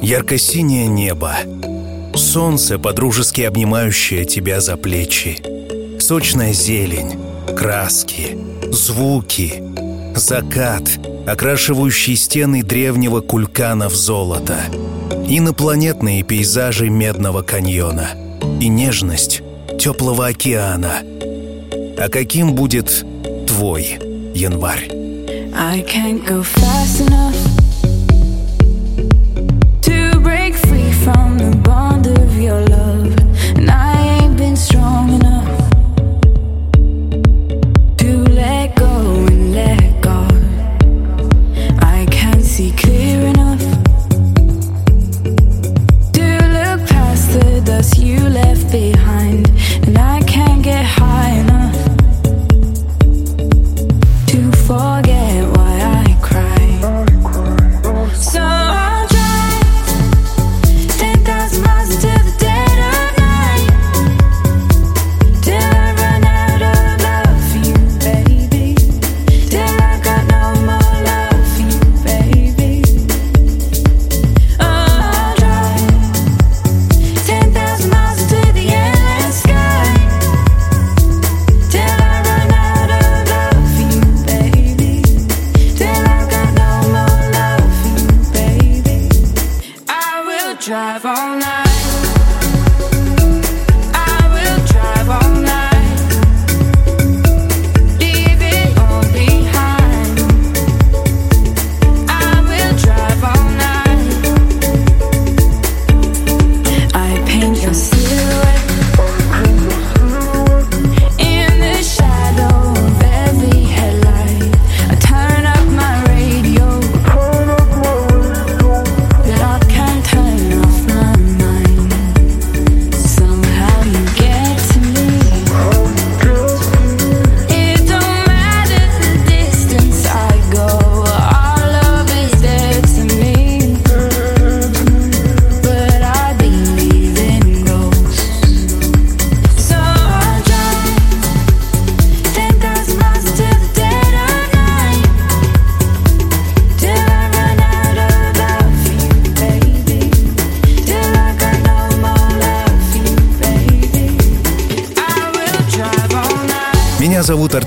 Ярко-синее небо, солнце, подружески обнимающее тебя за плечи, сочная зелень, краски, звуки, закат, окрашивающий стены древнего кулькана в золото, инопланетные пейзажи Медного каньона. И нежность теплого океана. А каким будет твой январь? I can't go fast enough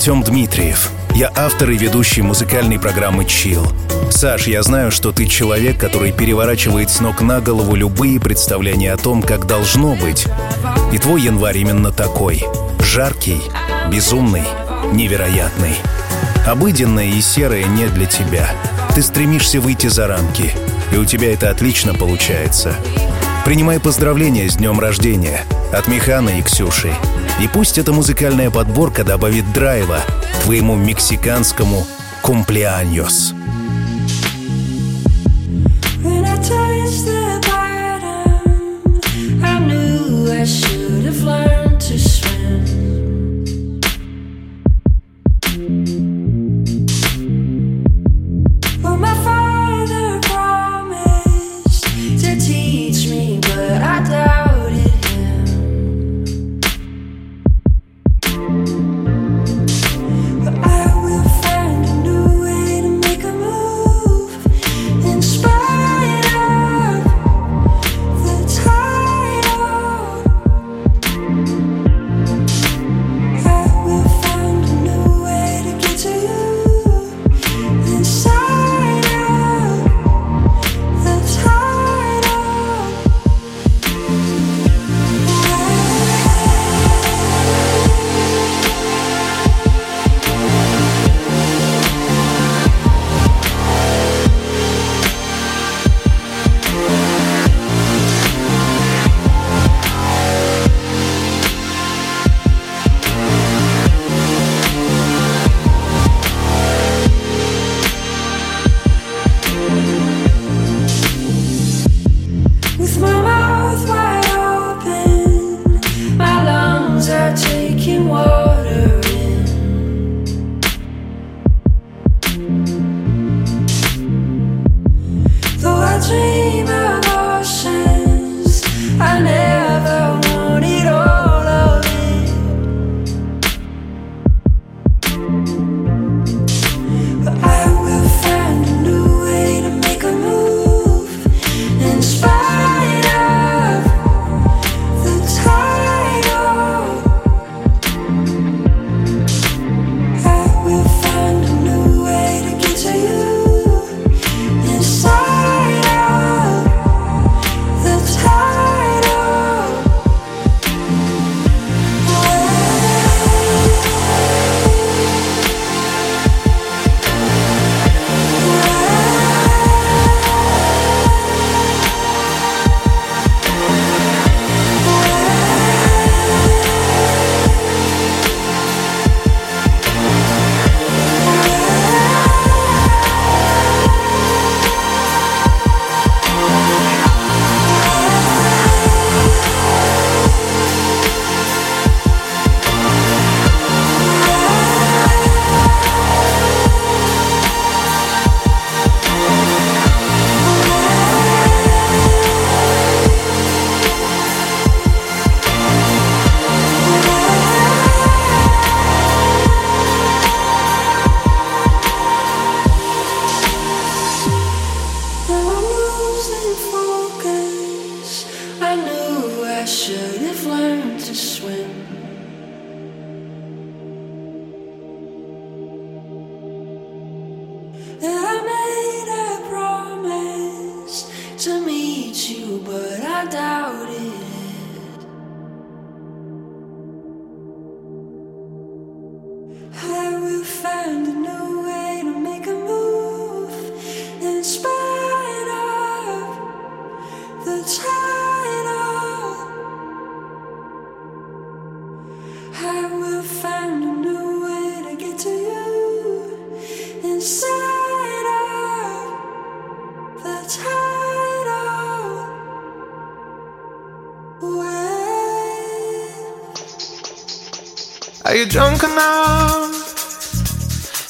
Артем Дмитриев. Я автор и ведущий музыкальной программы «Чил». Саш, я знаю, что ты человек, который переворачивает с ног на голову любые представления о том, как должно быть. И твой январь именно такой. Жаркий, безумный, невероятный. Обыденное и серое не для тебя. Ты стремишься выйти за рамки, и у тебя это отлично получается. Принимай поздравления с днем рождения от Михана и Ксюши. И пусть эта музыкальная подборка добавит драйва твоему мексиканскому «Кумплеаньос». When I touched the bottom, I knew I should.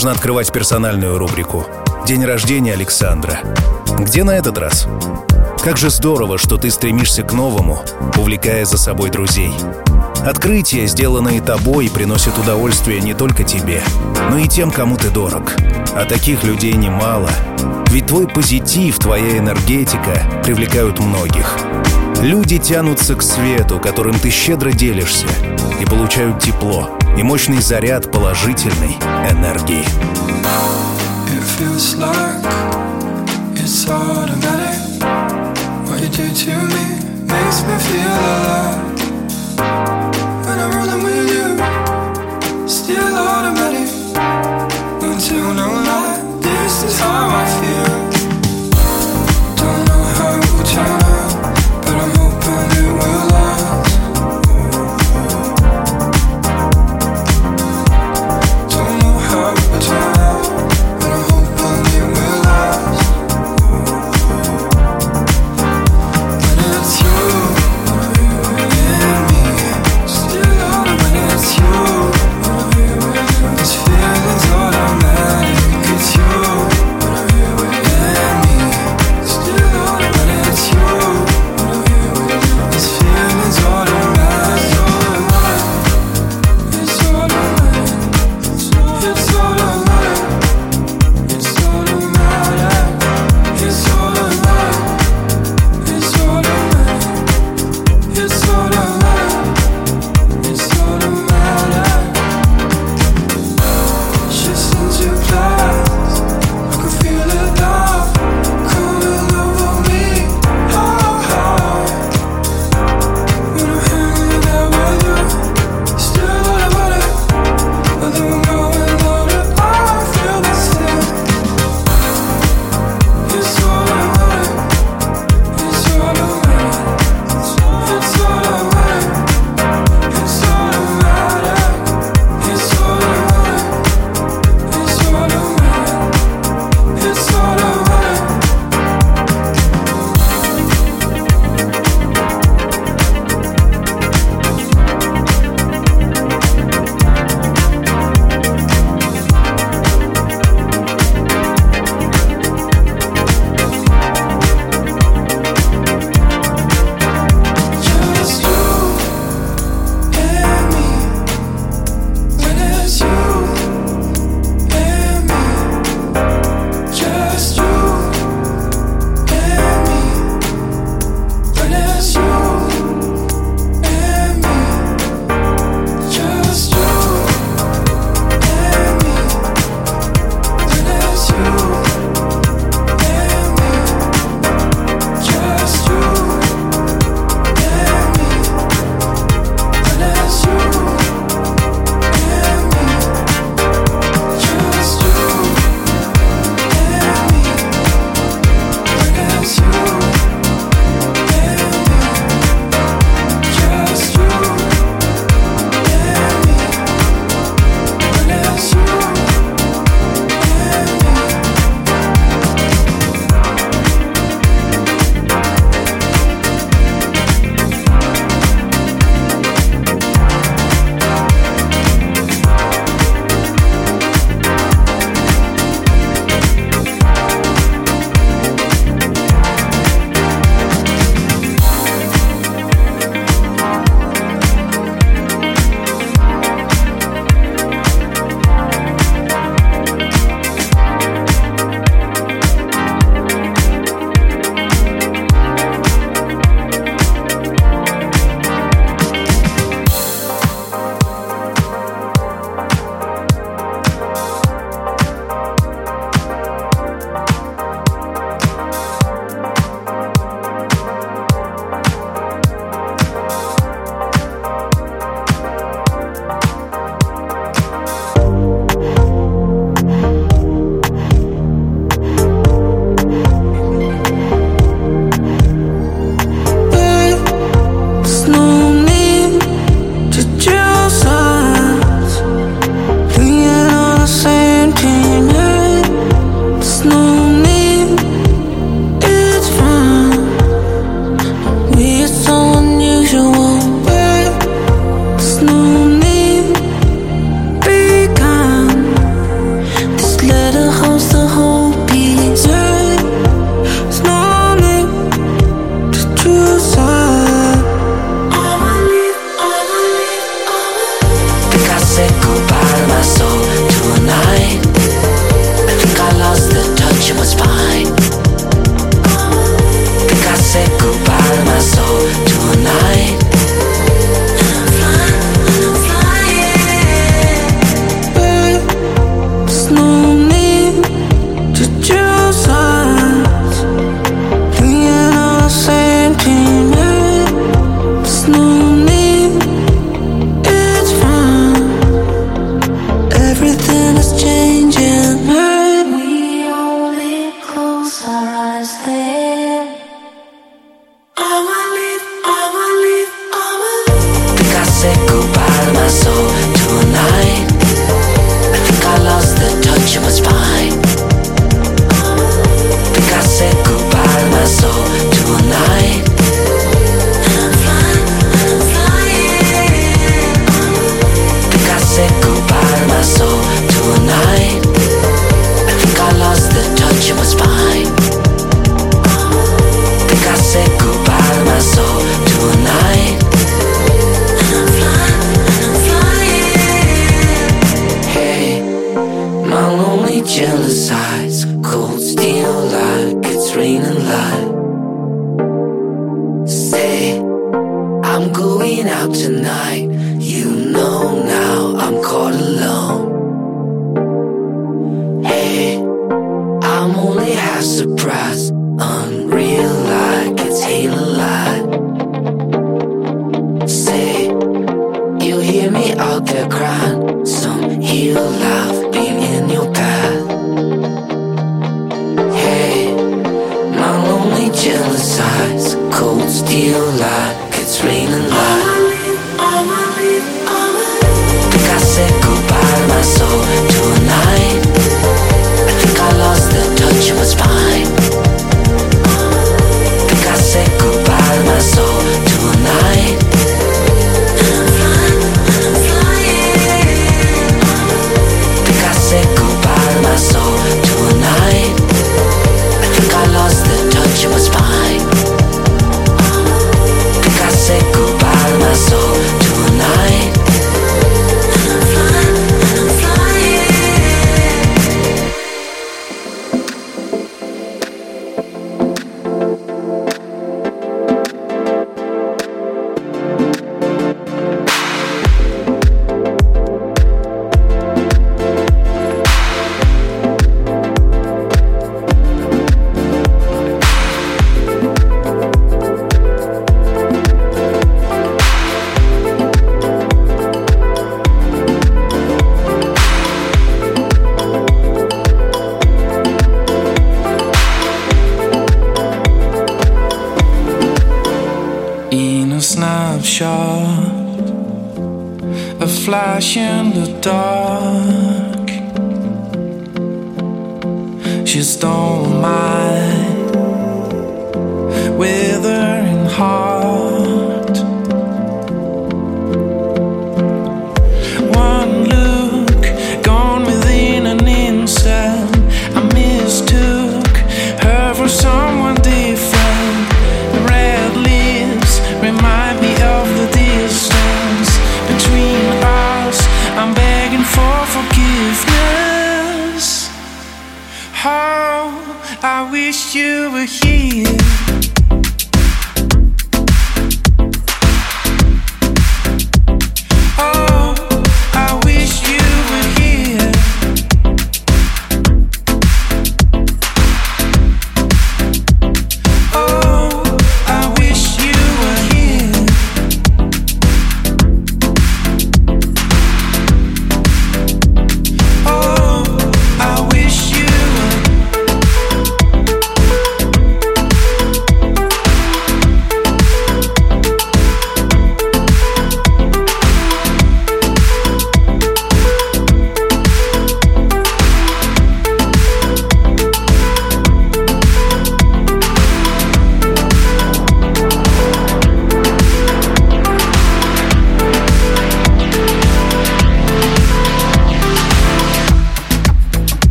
можно открывать персональную рубрику «День рождения Александра». Где на этот раз? Как же здорово, что ты стремишься к новому, увлекая за собой друзей. Открытия, сделанные тобой, приносят удовольствие не только тебе, но и тем, кому ты дорог. А таких людей немало. Ведь твой позитив, твоя энергетика привлекают многих. Люди тянутся к свету, которым ты щедро делишься, и получают тепло и мощный заряд положительной энергии. Until no lie, this is how I feel.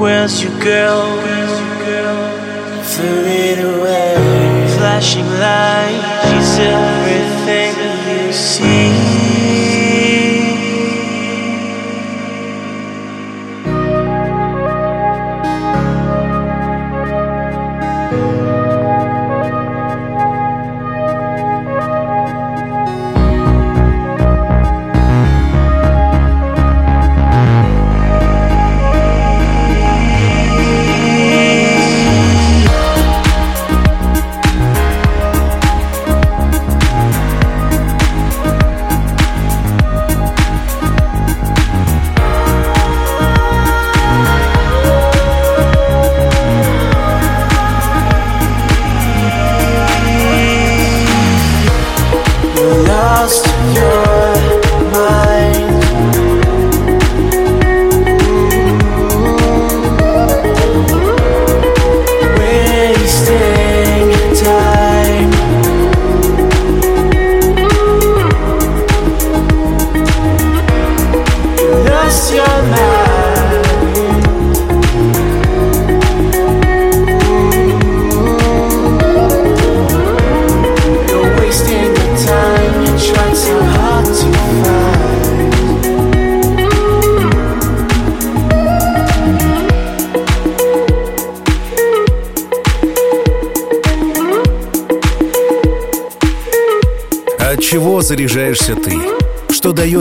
Where's your girl? Throw it away. Flashing light, she's everything you see.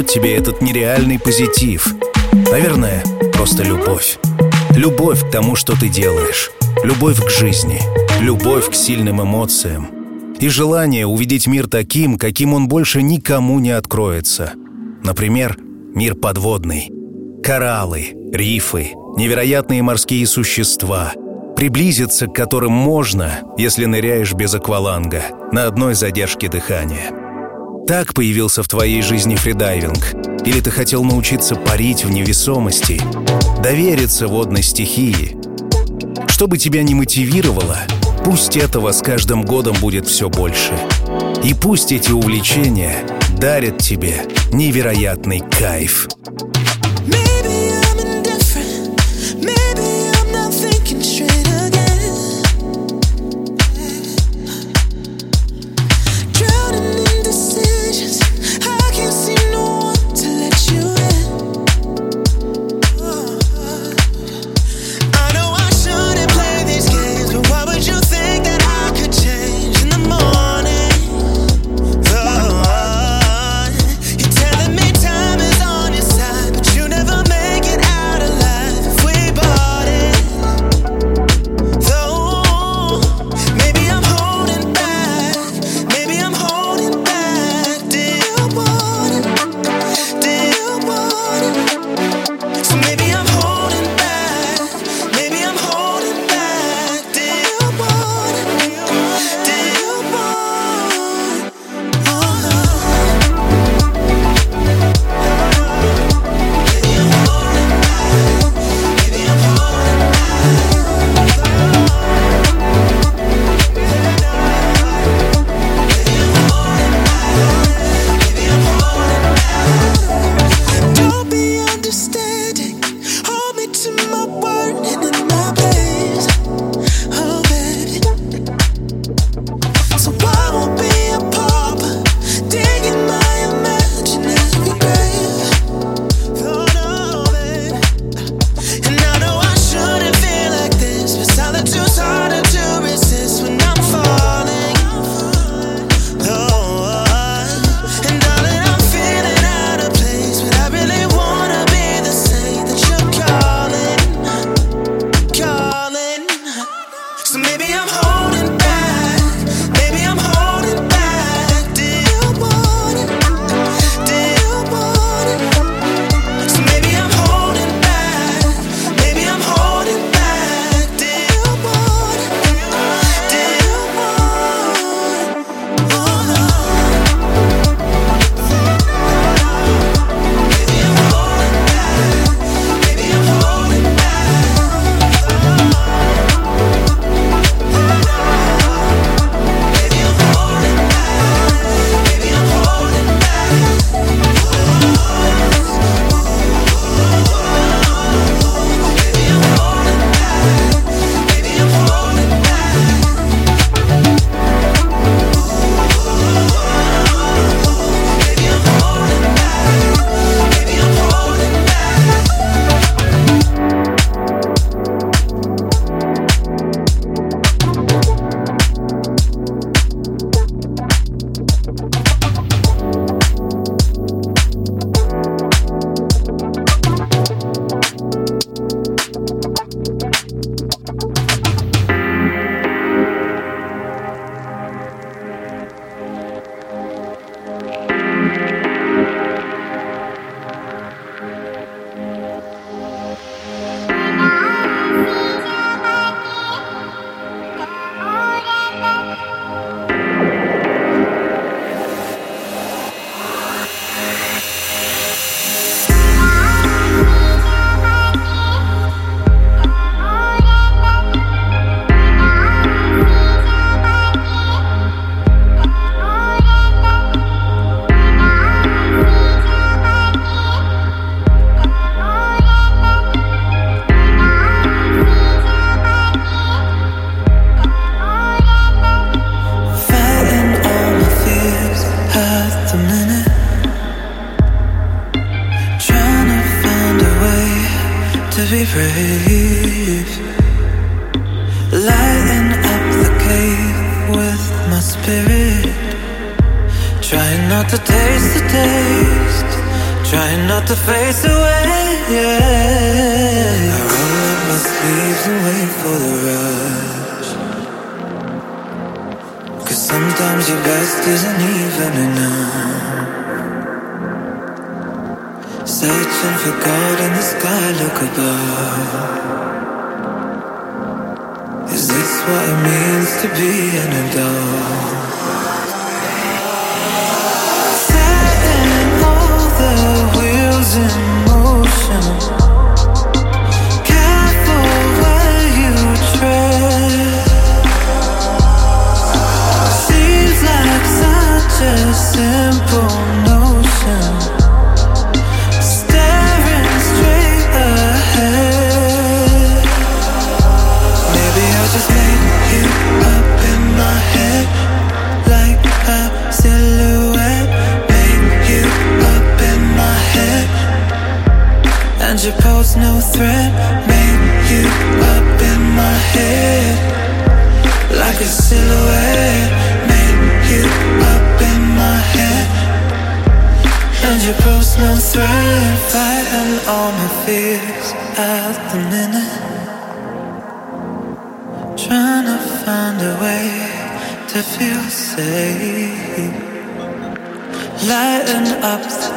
тебе этот нереальный позитив. Наверное, просто любовь. Любовь к тому, что ты делаешь. Любовь к жизни. Любовь к сильным эмоциям. И желание увидеть мир таким, каким он больше никому не откроется. Например, мир подводный. Кораллы, рифы, невероятные морские существа, приблизиться к которым можно, если ныряешь без акваланга, на одной задержке дыхания. Так появился в твоей жизни фридайвинг? Или ты хотел научиться парить в невесомости, довериться водной стихии? Что бы тебя не мотивировало, пусть этого с каждым годом будет все больше. И пусть эти увлечения дарят тебе невероятный кайф.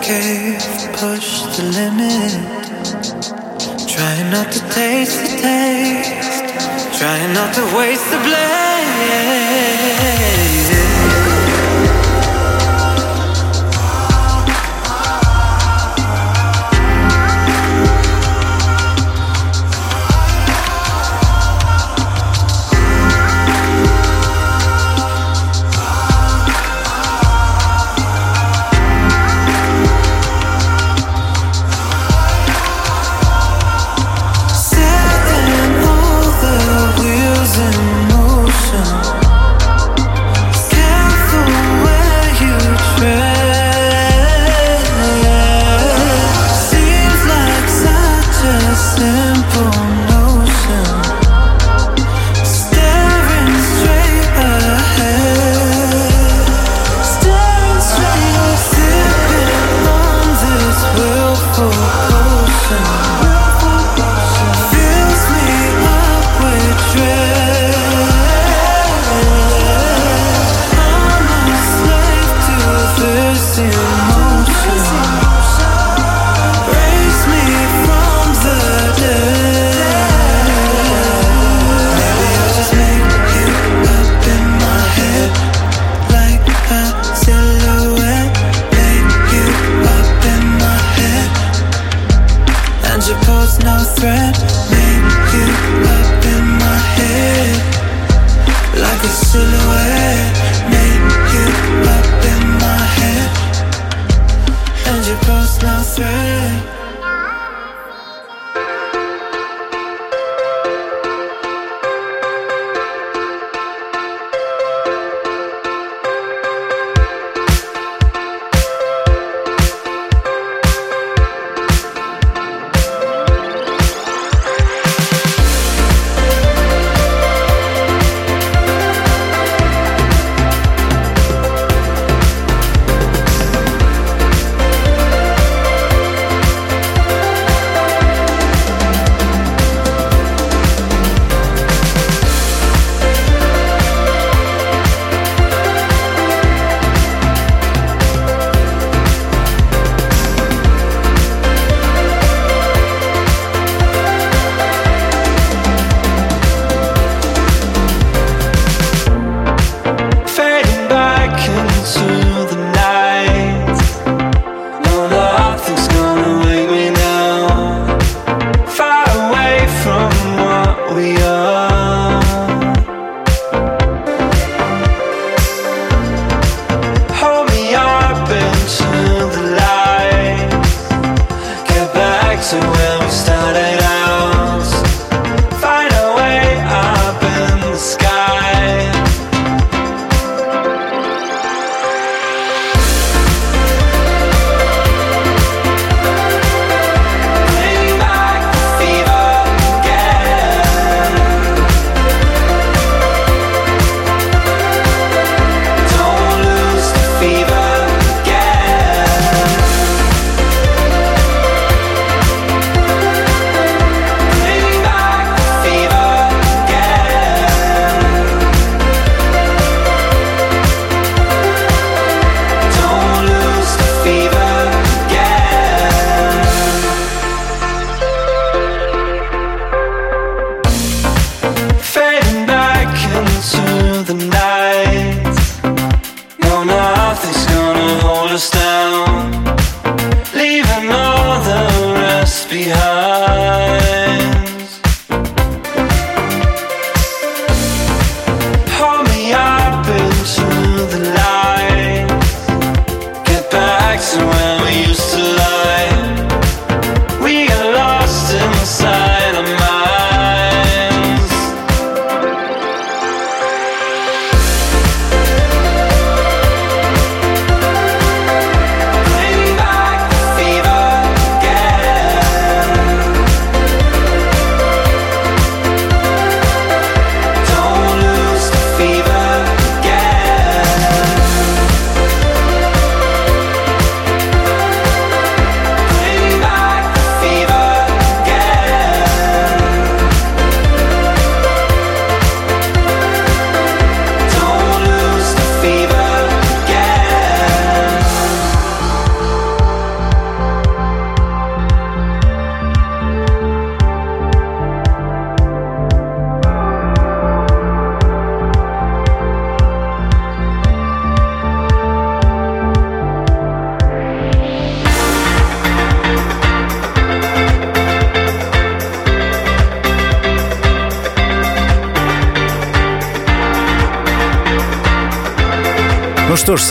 cave, push the limit. Trying not to taste the taste, trying not to waste the blame.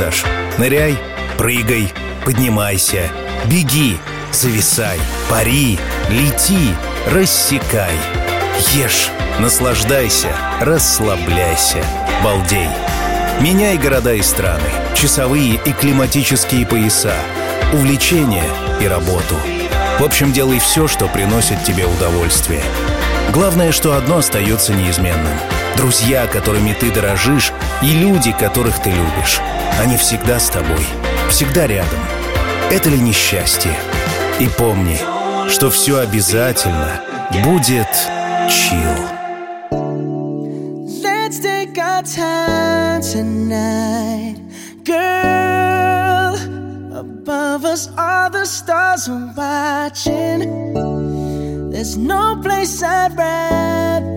вернисаж. Ныряй, прыгай, поднимайся, беги, зависай, пари, лети, рассекай. Ешь, наслаждайся, расслабляйся, балдей. Меняй города и страны, часовые и климатические пояса, увлечения и работу. В общем, делай все, что приносит тебе удовольствие. Главное, что одно остается неизменным. Друзья, которыми ты дорожишь и люди, которых ты любишь. Они всегда с тобой, всегда рядом. Это ли не счастье? И помни, что все обязательно будет чил. Above us all the stars watching. There's no place I'd rather